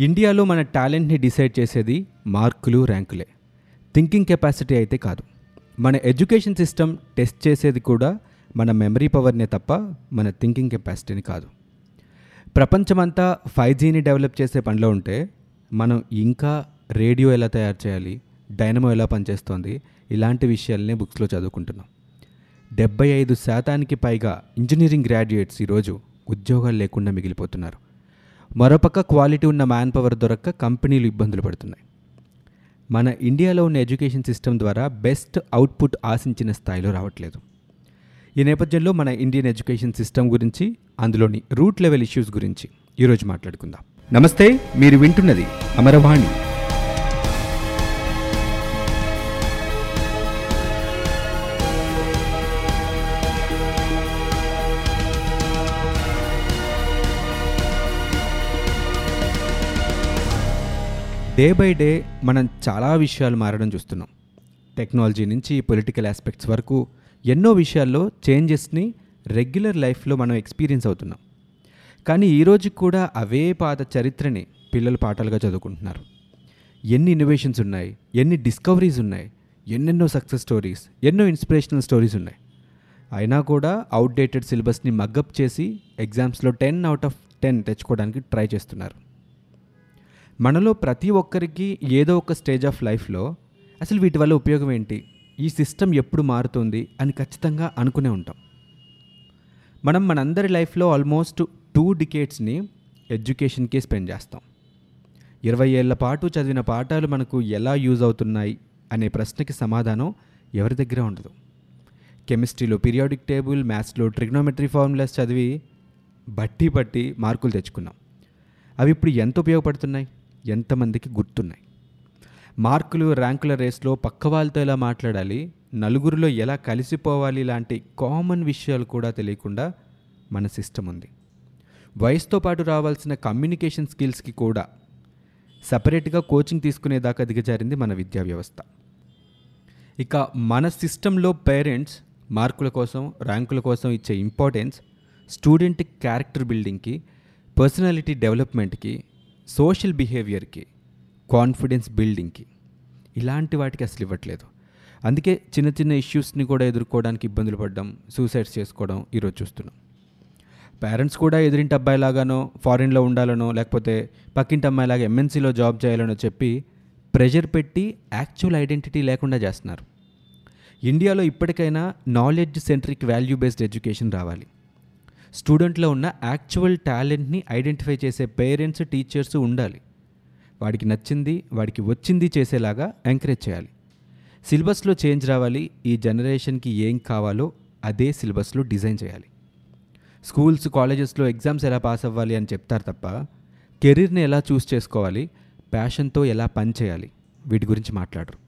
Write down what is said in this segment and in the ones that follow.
ఇండియాలో మన టాలెంట్ని డిసైడ్ చేసేది మార్కులు ర్యాంకులే. థింకింగ్ కెపాసిటీ అయితే కాదు. మన ఎడ్యుకేషన్ సిస్టమ్ టెస్ట్ చేసేది కూడా మన మెమరీ పవర్నే తప్ప మన థింకింగ్ కెపాసిటీని కాదు. ప్రపంచమంతా ఫైవ్ జీని డెవలప్ చేసే పనిలో ఉంటే మనం ఇంకా రేడియో ఎలా తయారు చేయాలి డైనమో ఎలా పనిచేస్తోంది ఇలాంటి విషయాలనే బుక్స్లో చదువుకుంటున్నాం. డెబ్బై ఐదు శాతానికి పైగా ఇంజనీరింగ్ గ్రాడ్యుయేట్స్ ఈరోజు ఉద్యోగాలు లేకుండా మిగిలిపోతున్నారు. మరోపక్క క్వాలిటీ ఉన్న మ్యాన్ పవర్ దొరక్క కంపెనీలు ఇబ్బందులు పడుతున్నాయి. మన ఇండియాలో ఉన్న ఎడ్యుకేషన్ సిస్టమ్ ద్వారా బెస్ట్ అవుట్పుట్ ఆశించిన స్థాయిలో రావట్లేదు. ఈ నేపథ్యంలో మన ఇండియన్ ఎడ్యుకేషన్ సిస్టమ్ గురించి అందులోని రూట్ లెవెల్ ఇష్యూస్ గురించి ఈరోజు మాట్లాడుకుందాం. నమస్తే మీరు వింటున్నది అమరవాణి. డే బై డే మనం చాలా విషయాలు మారడం చూస్తున్నాం. టెక్నాలజీ నుంచి పొలిటికల్ ఆస్పెక్ట్స్ వరకు ఎన్నో విషయాల్లో చేంజెస్ని రెగ్యులర్ లైఫ్లో మనం ఎక్స్పీరియన్స్ అవుతున్నాం. కానీ ఈరోజు కూడా అవే పాత చరిత్రని పిల్లలు పాఠాలుగా చదువుకుంటున్నారు. ఎన్ని ఇన్నోవేషన్స్ ఉన్నాయి ఎన్ని డిస్కవరీస్ ఉన్నాయి ఎన్నెన్నో సక్సెస్ స్టోరీస్ ఎన్నో ఇన్స్పిరేషనల్ స్టోరీస్ ఉన్నాయి. అయినా కూడా అవుట్డేటెడ్ సిలబస్ని మగ్గప్ చేసి ఎగ్జామ్స్లో టెన్ అవుట్ ఆఫ్ టెన్ తెచ్చుకోవడానికి ట్రై చేస్తున్నారు. మనలో ప్రతి ఒక్కరికి ఏదో ఒక స్టేజ్ ఆఫ్ లైఫ్లో అసలు వీటి వల్ల ఉపయోగం ఏంటి? ఈ సిస్టమ్ ఎప్పుడు మారుతుంది? అని ఖచ్చితంగా అనుకునే ఉంటాం. మనం మనందరి లైఫ్లో ఆల్మోస్ట్ టూ డికేట్స్ని ఎడ్యుకేషన్కే స్పెండ్ చేస్తాం. ఇరవై ఏళ్ళ పాటు చదివిన పాఠాలు మనకు ఎలా యూజ్ అవుతున్నాయి? అనే ప్రశ్నకి సమాధానం ఎవరి దగ్గర ఉండదు. కెమిస్ట్రీలో పీరియాడిక్ టేబుల్ మ్యాథ్స్లో ట్రిగ్నోమెట్రీ ఫార్ములాస్ చదివి బట్టి బట్టి మార్కులు తెచ్చుకున్నాం. అవి ఇప్పుడు ఎంత ఉపయోగపడుతున్నాయి? ఎంతమందికి గుర్తున్నాయి? మార్కులు ర్యాంకుల రేస్లో పక్క వాళ్ళతో ఎలా మాట్లాడాలి? నలుగురిలో ఎలా కలిసిపోవాలి? లాంటి కామన్ విషయాలు కూడా తెలియకుండా మన సిస్టమ్ ఉంది. వయసుతో పాటు రావాల్సిన కమ్యూనికేషన్ స్కిల్స్కి కూడా సపరేట్గా కోచింగ్ తీసుకునేదాకా దిగజారింది మన విద్యా వ్యవస్థ. ఇక మన సిస్టంలో పేరెంట్స్ మార్కుల కోసం ర్యాంకుల కోసం ఇచ్చే ఇంపార్టెన్స్ స్టూడెంట్ క్యారెక్టర్ బిల్డింగ్కి పర్సనాలిటీ డెవలప్మెంట్కి సోషల్ బిహేవియర్కి కాన్ఫిడెన్స్ బిల్డింగ్కి ఇలాంటి వాటికి అసలు ఇవ్వట్లేదు. అందుకే చిన్న చిన్న ఇష్యూస్ని కూడా ఎదుర్కోవడానికి ఇబ్బందులు పడడం సూసైడ్స్ చేసుకోవడం ఈరోజు చూస్తున్నాం. పేరెంట్స్ కూడా ఎదురింటి అబ్బాయిలాగానో ఫారిన్లో ఉండాలనో లేకపోతే పక్కింటి అమ్మాయిలాగా ఎంఎన్సీలో జాబ్ చేయాలనో చెప్పి ప్రెషర్ పెట్టి యాక్చువల్ ఐడెంటిటీ లేకుండా చేస్తున్నారు. ఇండియాలో ఇప్పటికైనా knowledge centric value based education రావాలి. స్టూడెంట్లో ఉన్న యాక్చువల్ టాలెంట్ని ఐడెంటిఫై చేసే పేరెంట్స్ టీచర్స్ ఉండాలి. వాడికి నచ్చింది వాడికి వచ్చింది చేసేలాగా ఎంకరేజ్ చేయాలి. సిలబస్లో చేంజ్ రావాలి ఈ జనరేషన్కి ఏం కావాలో అదే సిలబస్లో డిజైన్ చేయాలి. స్కూల్స్ కాలేజెస్లో ఎగ్జామ్స్ ఎలా పాస్ అవ్వాలి అని చెప్తారు తప్ప కెరీర్ని ఎలా చూస్ చేసుకోవాలి ప్యాషన్తో ఎలా పని చేయాలి వీటి గురించి మాట్లాడరు.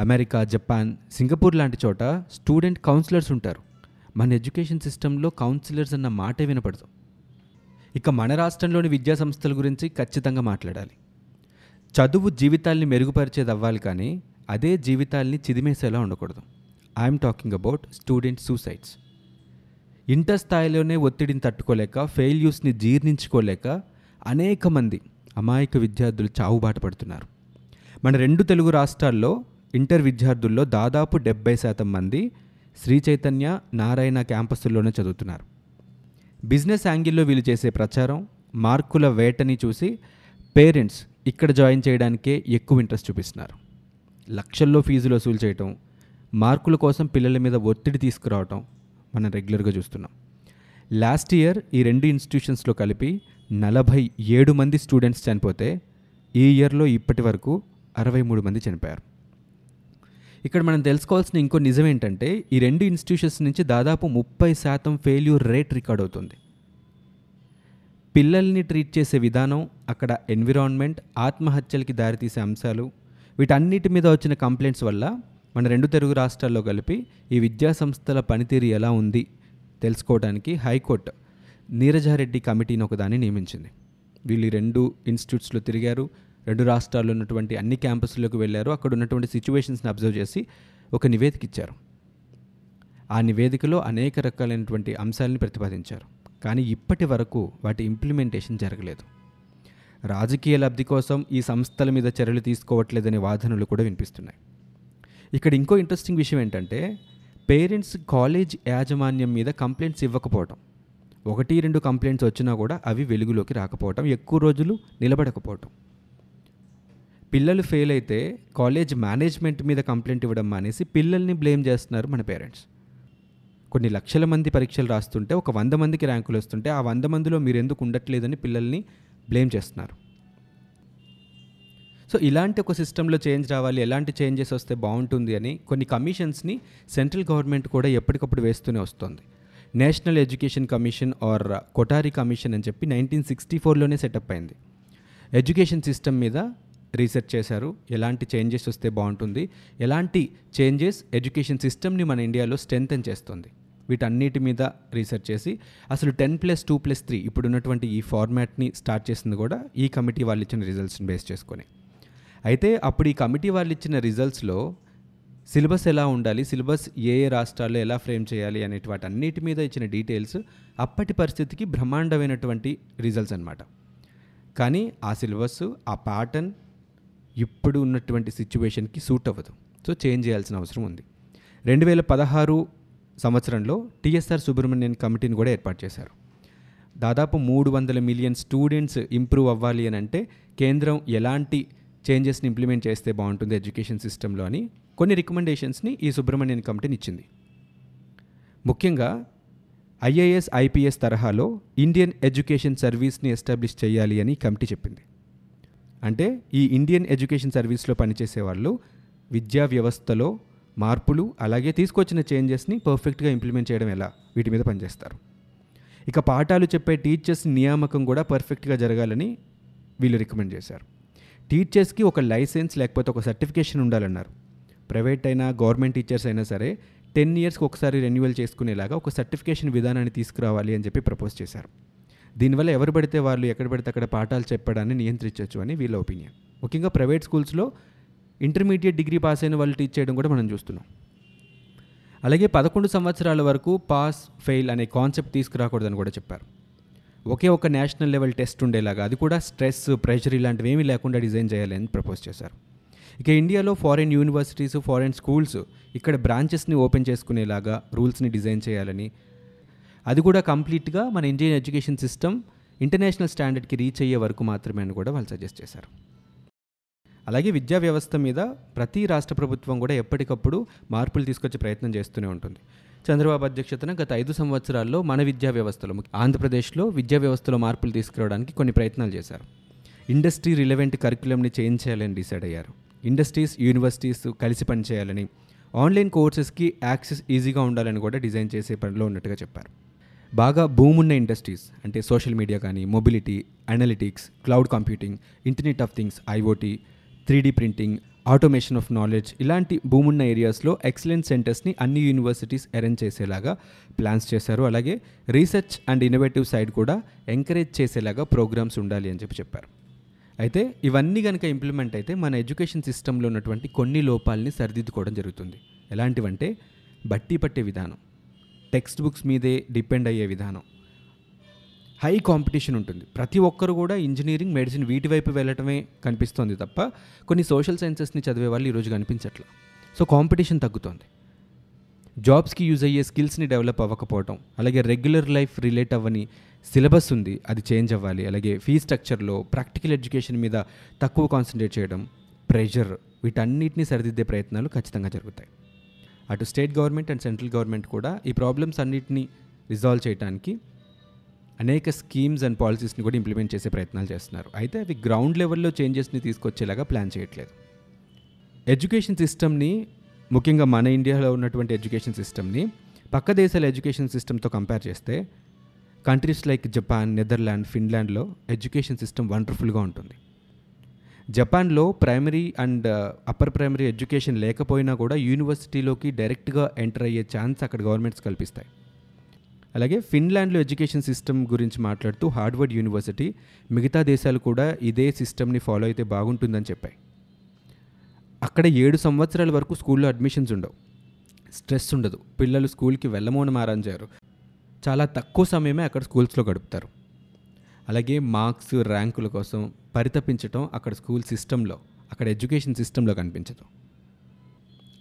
అమెరికా జపాన్ సింగపూర్ లాంటి చోట స్టూడెంట్ కౌన్సిలర్స్ ఉంటారు. మన ఎడ్యుకేషన్ సిస్టంలో కౌన్సిలర్స్ అన్న మాటే వినపడదు. ఇక మన రాష్ట్రంలోని విద్యా సంస్థల గురించి ఖచ్చితంగా మాట్లాడాలి. చదువు జీవితాల్ని మెరుగుపరిచేది అవ్వాలి కానీ అదే జీవితాల్ని చిదిమేసేలా ఉండకూడదు. I'm talking about student suicides inter స్థాయిలోనే ఒత్తిడిని తట్టుకోలేక ఫెయిల్యూస్ని జీర్ణించుకోలేక అనేక మంది అమాయక విద్యార్థులు చావుబాట పడుతున్నారు. మన రెండు తెలుగు రాష్ట్రాల్లో ఇంటర్ విద్యార్థుల్లో దాదాపు డెబ్బై శాతం మంది శ్రీ చైతన్య నారాయణ క్యాంపస్లోనే చదువుతున్నారు. బిజినెస్ యాంగిల్లో వీళ్ళు చేసే ప్రచారం మార్కుల వేటని చూసి పేరెంట్స్ ఇక్కడ జాయిన్ చేయడానికే ఎక్కువ ఇంట్రెస్ట్ చూపిస్తున్నారు. లక్షల్లో ఫీజులు వసూలు చేయటం మార్కుల కోసం పిల్లల మీద ఒత్తిడి తీసుకురావటం మనం రెగ్యులర్గా చూస్తున్నాం. లాస్ట్ ఇయర్ ఈ రెండు ఇన్స్టిట్యూషన్స్లో కలిపి నలభై ఏడు మంది స్టూడెంట్స్ చనిపోతే ఈ ఇయర్లో ఇప్పటి వరకు అరవై మూడు మంది చనిపోయారు. ఇక్కడ మనం తెలుసుకోవాల్సిన ఇంకో నిజం ఏంటంటే ఈ రెండు ఇన్స్టిట్యూషన్స్ నుంచి దాదాపు ముప్పై శాతం ఫెయిల్యూర్ రేట్ రికార్డ్ అవుతుంది. పిల్లల్ని ట్రీట్ చేసే విధానం అక్కడ ఎన్విరాన్మెంట్ ఆత్మహత్యలకి దారితీసే అంశాలు వీటన్నిటి మీద వచ్చిన కంప్లైంట్స్ వల్ల మన రెండు తెలుగు రాష్ట్రాల్లో కలిపి ఈ విద్యా సంస్థల పనితీరు ఎలా ఉంది తెలుసుకోవడానికి హైకోర్టు నీరజారెడ్డి కమిటీని ఒకదాన్ని నియమించింది. వీళ్ళు రెండు ఇన్స్టిట్యూట్స్లో తిరిగారు. రెండు రాష్ట్రాల్లో ఉన్నటువంటి అన్ని క్యాంపస్లోకి వెళ్ళారు. అక్కడ ఉన్నటువంటి సిచ్యువేషన్స్ని అబ్జర్వ్ చేసి ఒక నివేదిక ఇచ్చారు. ఆ నివేదికలో అనేక రకాలైనటువంటి అంశాలని ప్రతిపాదించారు. కానీ ఇప్పటి వరకు వాటి ఇంప్లిమెంటేషన్ జరగలేదు. రాజకీయ లబ్ధి కోసం ఈ సంస్థల మీద చర్యలు తీసుకోవట్లేదనే వాదనలు కూడా వినిపిస్తున్నాయి. ఇక్కడ ఇంకో ఇంట్రెస్టింగ్ విషయం ఏంటంటే పేరెంట్స్ కాలేజ్ యాజమాన్యం మీద కంప్లైంట్స్ ఇవ్వకపోవటం. ఒకటి రెండు కంప్లైంట్స్ వచ్చినా కూడా అవి వెలుగులోకి రాకపోవటం ఎక్కువ రోజులు నిలబడకపోవటం. పిల్లలు ఫెయిల్ అయితే కాలేజ్ మేనేజ్మెంట్ మీద కంప్లైంట్ ఇవ్వడం మానేసి పిల్లల్ని బ్లేమ్ చేస్తున్నారు మన పేరెంట్స్ కొన్ని లక్షల మంది పరీక్షలు రాస్తుంటే ఒక వంద మందికి ర్యాంకులు వస్తుంటే ఆ వంద మందిలో మీరు ఎందుకు ఉండట్లేదని పిల్లల్ని బ్లేమ్ చేస్తున్నారు. సో ఇలాంటి ఒక సిస్టంలో చేంజ్ రావాలి ఎలాంటి చేంజెస్ వస్తే బాగుంటుంది అని కొన్ని కమిషన్స్ని సెంట్రల్ గవర్నమెంట్ కూడా ఎప్పటికప్పుడు వేస్తూనే వస్తుంది. National education commission or Kothari commission అని చెప్పి నైన్టీన్ సిక్స్టీ ఫోర్లోనే సెటప్ అయింది. ఎడ్యుకేషన్ సిస్టమ్ మీద రీసెర్చ్ చేశారు. ఎలాంటి చేంజెస్ వస్తే బాగుంటుంది. ఎలాంటి చేంజెస్ ఎడ్యుకేషన్ సిస్టమ్ని మన ఇండియాలో స్ట్రెంగ్తన్ చేస్తుంది. వీటన్నిటి మీద రీసెర్చ్ చేసి అసలు ten plus two plus three ఇప్పుడు ఉన్నటువంటి ఈ ఫార్మాట్ని స్టార్ట్ చేసింది కూడా ఈ కమిటీ వాళ్ళు ఇచ్చిన రిజల్ట్స్ని బేస్ చేసుకొని. అయితే అప్పుడు ఈ కమిటీ వాళ్ళు ఇచ్చిన రిజల్ట్స్లో సిలబస్ ఎలా ఉండాలి సిలబస్ ఏ ఏ రాష్ట్రాల్లో ఎలా ఫ్రేమ్ చేయాలి అనేటి వాటి అన్నిటి మీద ఇచ్చిన డీటెయిల్స్ అప్పటి పరిస్థితికి బ్రహ్మాండమైనటువంటి రిజల్ట్స్ అనమాట కానీ ఆ సిలబస్ ఆ ప్యాటర్న్ ఇప్పుడు ఉన్నటువంటి సిచ్యువేషన్కి సూట్ అవ్వదు. సో చేంజ్ చేయాల్సిన అవసరం ఉంది. రెండు వేల పదహారు సంవత్సరంలో టీఎస్ఆర్ సుబ్రహ్మణ్యన్ కమిటీని కూడా ఏర్పాటు చేశారు. దాదాపు మూడు వందల మిలియన్ స్టూడెంట్స్ ఇంప్రూవ్ అవ్వాలి అని అంటే కేంద్రం ఎలాంటి చేంజెస్ని ఇంప్లిమెంట్ చేస్తే బాగుంటుంది ఎడ్యుకేషన్ సిస్టంలో అని కొన్ని రికమెండేషన్స్ని ఈ సుబ్రహ్మణ్యన్ కమిటీని ఇచ్చింది. ముఖ్యంగా ఐఏఎస్ ఐపీఎస్ తరహాలో ఇండియన్ ఎడ్యుకేషన్ సర్వీస్ని ఎస్టాబ్లిష్ చేయాలి అని కమిటీ చెప్పింది. అంటే ఈ ఇండియన్ ఎడ్యుకేషన్ సర్వీస్లో పనిచేసే వాళ్ళు విద్యా వ్యవస్థలో మార్పులు అలాగే తీసుకొచ్చిన చేంజెస్ని పర్ఫెక్ట్గా ఇంప్లిమెంట్ చేయడం ఎలా? వీటి మీద పనిచేస్తారు. ఇక పాఠాలు చెప్పే టీచర్స్ నియామకం కూడా పర్ఫెక్ట్గా జరగాలని వీళ్ళు రికమెండ్ చేశారు. టీచర్స్కి ఒక లైసెన్స్ లేకపోతే ఒక సర్టిఫికేషన్ ఉండాలన్నారు. ప్రైవేట్ అయినా గవర్నమెంట్ టీచర్స్ అయినా సరే టెన్ ఇయర్స్కి ఒకసారి రెన్యువల్ చేసుకునేలాగా ఒక సర్టిఫికేషన్ విధానాన్ని తీసుకురావాలి అని చెప్పి ప్రపోజ్ చేశారు. దీనివల్ల ఎవరు పడితే వాళ్ళు ఎక్కడ పడితే అక్కడ పాఠాలు చెప్పడాన్ని నియంత్రించవచ్చు అని వీళ్ళ ఒపీనియన్. ముఖ్యంగా ప్రైవేట్ స్కూల్స్లో ఇంటర్మీడియట్ డిగ్రీ పాస్ అయిన వాళ్ళు టీచ్ చేయడం కూడా మనం చూస్తున్నాం. అలాగే పదకొండు సంవత్సరాల వరకు పాస్ ఫెయిల్ అనే కాన్సెప్ట్ తీసుకురాకూడదని కూడా చెప్పారు. ఒకే ఒక నేషనల్ లెవెల్ టెస్ట్ ఉండేలాగా అది కూడా స్ట్రెస్ ప్రెషర్ ఇలాంటివి ఏమీ లేకుండా డిజైన్ చేయాలని ప్రపోజ్ చేశారు. ఇక ఇండియాలో ఫారెన్ యూనివర్సిటీస్ ఫారెన్ స్కూల్స్ ఇక్కడ బ్రాంచెస్ని ఓపెన్ చేసుకునేలాగా రూల్స్ని డిజైన్ చేయాలని అది కూడా కంప్లీట్గా మన ఇండియన్ ఎడ్యుకేషన్ సిస్టమ్ ఇంటర్నేషనల్ స్టాండర్డ్కి రీచ్ అయ్యే వరకు మాత్రమే అని కూడా వాళ్ళు సజెస్ట్ చేశారు. అలాగే విద్యా వ్యవస్థ మీద ప్రతి రాష్ట్ర ప్రభుత్వం కూడా ఎప్పటికప్పుడు మార్పులు తీసుకొచ్చే ప్రయత్నం చేస్తూనే ఉంటుంది. చంద్రబాబు అధ్యక్షతన గత ఐదు సంవత్సరాల్లో మన విద్యా వ్యవస్థలో ఆంధ్రప్రదేశ్లో విద్యా వ్యవస్థలో మార్పులు తీసుకురావడానికి కొన్ని ప్రయత్నాలు చేశారు. ఇండస్ట్రీ రిలవెంట్ కరికులంని చేంజ్ చేయాలని డిసైడ్ అయ్యారు. ఇండస్ట్రీస్ యూనివర్సిటీస్ కలిసి పనిచేయాలని ఆన్లైన్ కోర్సెస్కి యాక్సెస్ ఈజీగా ఉండాలని కూడా డిజైన్ చేసే పనిలో ఉన్నట్టుగా చెప్పారు. బాగా భూమున్న ఉన్న ఇండస్ట్రీస్ అంటే సోషల్ మీడియా కానీ mobility analytics cloud computing internet of things IoT three printing automation of knowledge ఇలాంటి భూమున్న ఏరియాస్లో ఎక్సలెంట్ సెంటర్స్ని అన్ని యూనివర్సిటీస్ అరేంజ్ చేసేలాగా ప్లాన్స్ చేశారు. అలాగే రీసెర్చ్ అండ్ ఇన్నోవేటివ్ సైడ్ కూడా ఎంకరేజ్ చేసేలాగా ప్రోగ్రామ్స్ ఉండాలి అని చెప్పి చెప్పారు. అయితే ఇవన్నీ కనుక ఇంప్లిమెంట్ అయితే మన ఎడ్యుకేషన్ సిస్టంలో ఉన్నటువంటి కొన్ని లోపాలని సరిదిద్దుకోవడం జరుగుతుంది. ఎలాంటివంటే బట్టి పట్టే విధానం. టెక్స్ట్ బుక్స్ మీదే డిపెండ్ అయ్యే విధానం. హై కాంపిటీషన్ ఉంటుంది. ప్రతి ఒక్కరు కూడా ఇంజనీరింగ్ మెడిసిన్ వీటి వైపు వెళ్ళటమే కనిపిస్తోంది తప్ప కొన్ని సోషల్ సైన్సెస్ని చదివే వాళ్ళు ఈరోజు కనిపించట్లా. సో కాంపిటీషన్ తగ్గుతోంది. జాబ్స్కి యూజ్ అయ్యే స్కిల్స్ని డెవలప్ అవ్వకపోవటం అలాగే రెగ్యులర్ లైఫ్ రిలేట్ అవ్వని సిలబస్ ఉంది అది చేంజ్ అవ్వాలి అలాగే ఫీ స్ట్రక్చర్లో ప్రాక్టికల్ ఎడ్యుకేషన్ మీద తక్కువ కాన్సన్ట్రేట్ చేయడం ప్రెషర్ వీటన్నిటిని సరిదిద్దే ప్రయత్నాలు ఖచ్చితంగా జరుగుతాయి. అటు state government and central government కూడా ఈ ప్రాబ్లమ్స్ అన్నిటిని రిజాల్వ్ చేయడానికి అనేక స్కీమ్స్ అండ్ పాలసీస్ని కూడా ఇంప్లిమెంట్ చేసే ప్రయత్నాలు చేస్తున్నారు. అయితే అవి గ్రౌండ్ లెవెల్లో చేంజెస్ని తీసుకొచ్చేలాగా ప్లాన్ చేయట్లేదు. ఎడ్యుకేషన్ సిస్టమ్ని ముఖ్యంగా మన ఇండియాలో ఉన్నటువంటి ఎడ్యుకేషన్ సిస్టమ్ని పక్క దేశాల ఎడ్యుకేషన్ సిస్టమ్తో కంపేర్ చేస్తే కంట్రీస్ లైక్ జపాన్ నెదర్లాండ్ ఫిన్లాండ్లో ఎడ్యుకేషన్ సిస్టమ్ వండర్ఫుల్గా ఉంటుంది. జపాన్లో primary and upper primary education లేకపోయినా కూడా యూనివర్సిటీలోకి డైరెక్ట్గా ఎంటర్ అయ్యే ఛాన్స్ అక్కడ గవర్నమెంట్స్ కల్పిస్తాయి. అలాగే ఫిన్లాండ్లో ఎడ్యుకేషన్ సిస్టమ్ గురించి మాట్లాడుతూ హార్డ్వర్డ్ యూనివర్సిటీ మిగతా దేశాలు కూడా ఇదే సిస్టమ్ని ఫాలో అయితే బాగుంటుందని చెప్పాయి. అక్కడ ఏడు సంవత్సరాల వరకు స్కూల్లో అడ్మిషన్స్ ఉండవు. స్ట్రెస్ ఉండదు. పిల్లలు స్కూల్కి వెళ్ళమోని మారంజారు. చాలా తక్కువ సమయమే అక్కడ స్కూల్స్లో గడుపుతారు. అలాగే మార్క్స్ ర్యాంకుల కోసం పరితపించటం అక్కడ స్కూల్ సిస్టంలో అక్కడ ఎడ్యుకేషన్ సిస్టంలో కనిపించదు.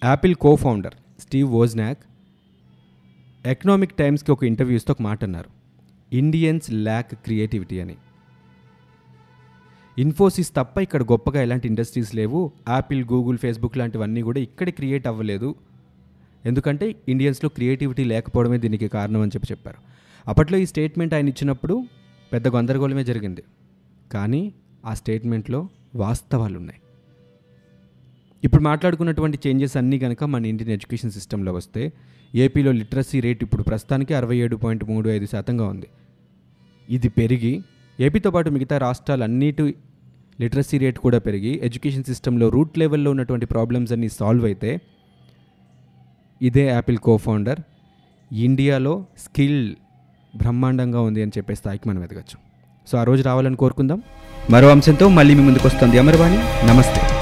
Apple co founder Steve Wozniak Economic టైమ్స్కి ఒక ఇంటర్వ్యూస్తో ఒక మాట అన్నారు ఇండియన్స్ ల్యాక్ క్రియేటివిటీ అని. ఇన్ఫోసిస్ తప్ప ఇక్కడ గొప్పగా ఎలాంటి ఇండస్ట్రీస్ లేవు. యాపిల్ గూగుల్ ఫేస్బుక్ లాంటివన్నీ కూడా ఇక్కడ క్రియేట్ అవ్వలేదు. ఎందుకంటే ఇండియన్స్లో క్రియేటివిటీ లేకపోవడమే దీనికి కారణం అని చెప్పి చెప్పారు. అప్పట్లో ఈ స్టేట్మెంట్ ఆయన ఇచ్చినప్పుడు పెద్ద గందరగోళమే జరిగింది. కానీ ఆ స్టేట్మెంట్లో వాస్తవాలు ఉన్నాయి ఇప్పుడు మాట్లాడుకున్నటువంటి చేంజెస్ అన్నీ కనుక మన ఇండియన్ ఎడ్యుకేషన్ సిస్టంలో వస్తే ఏపీలో లిటరసీ రేట్ ఇప్పుడు ప్రస్తుతానికి అరవై ఏడు పాయింట్ మూడు ఐదు శాతంగా ఉంది. ఇది పెరిగి ఏపీతో పాటు మిగతా రాష్ట్రాలన్నిటి లిటరసీ రేట్ కూడా పెరిగి ఎడ్యుకేషన్ సిస్టంలో రూట్ లెవెల్లో ఉన్నటువంటి ప్రాబ్లమ్స్ అన్నీ సాల్వ్ అయితే ఇదే యాపిల్ కోఫౌండర్ ఇండియాలో స్కిల్ బ్రహ్మాండంగా ఉంది అని చెప్పే స్థాయికి మనం ఎదగచ్చు. సో ఆ రోజు రావాలని కోరుకుందాం. మరో అంశంతో మళ్ళీ మీ ముందుకు వస్తుంది అమర్వాణి. నమస్తే.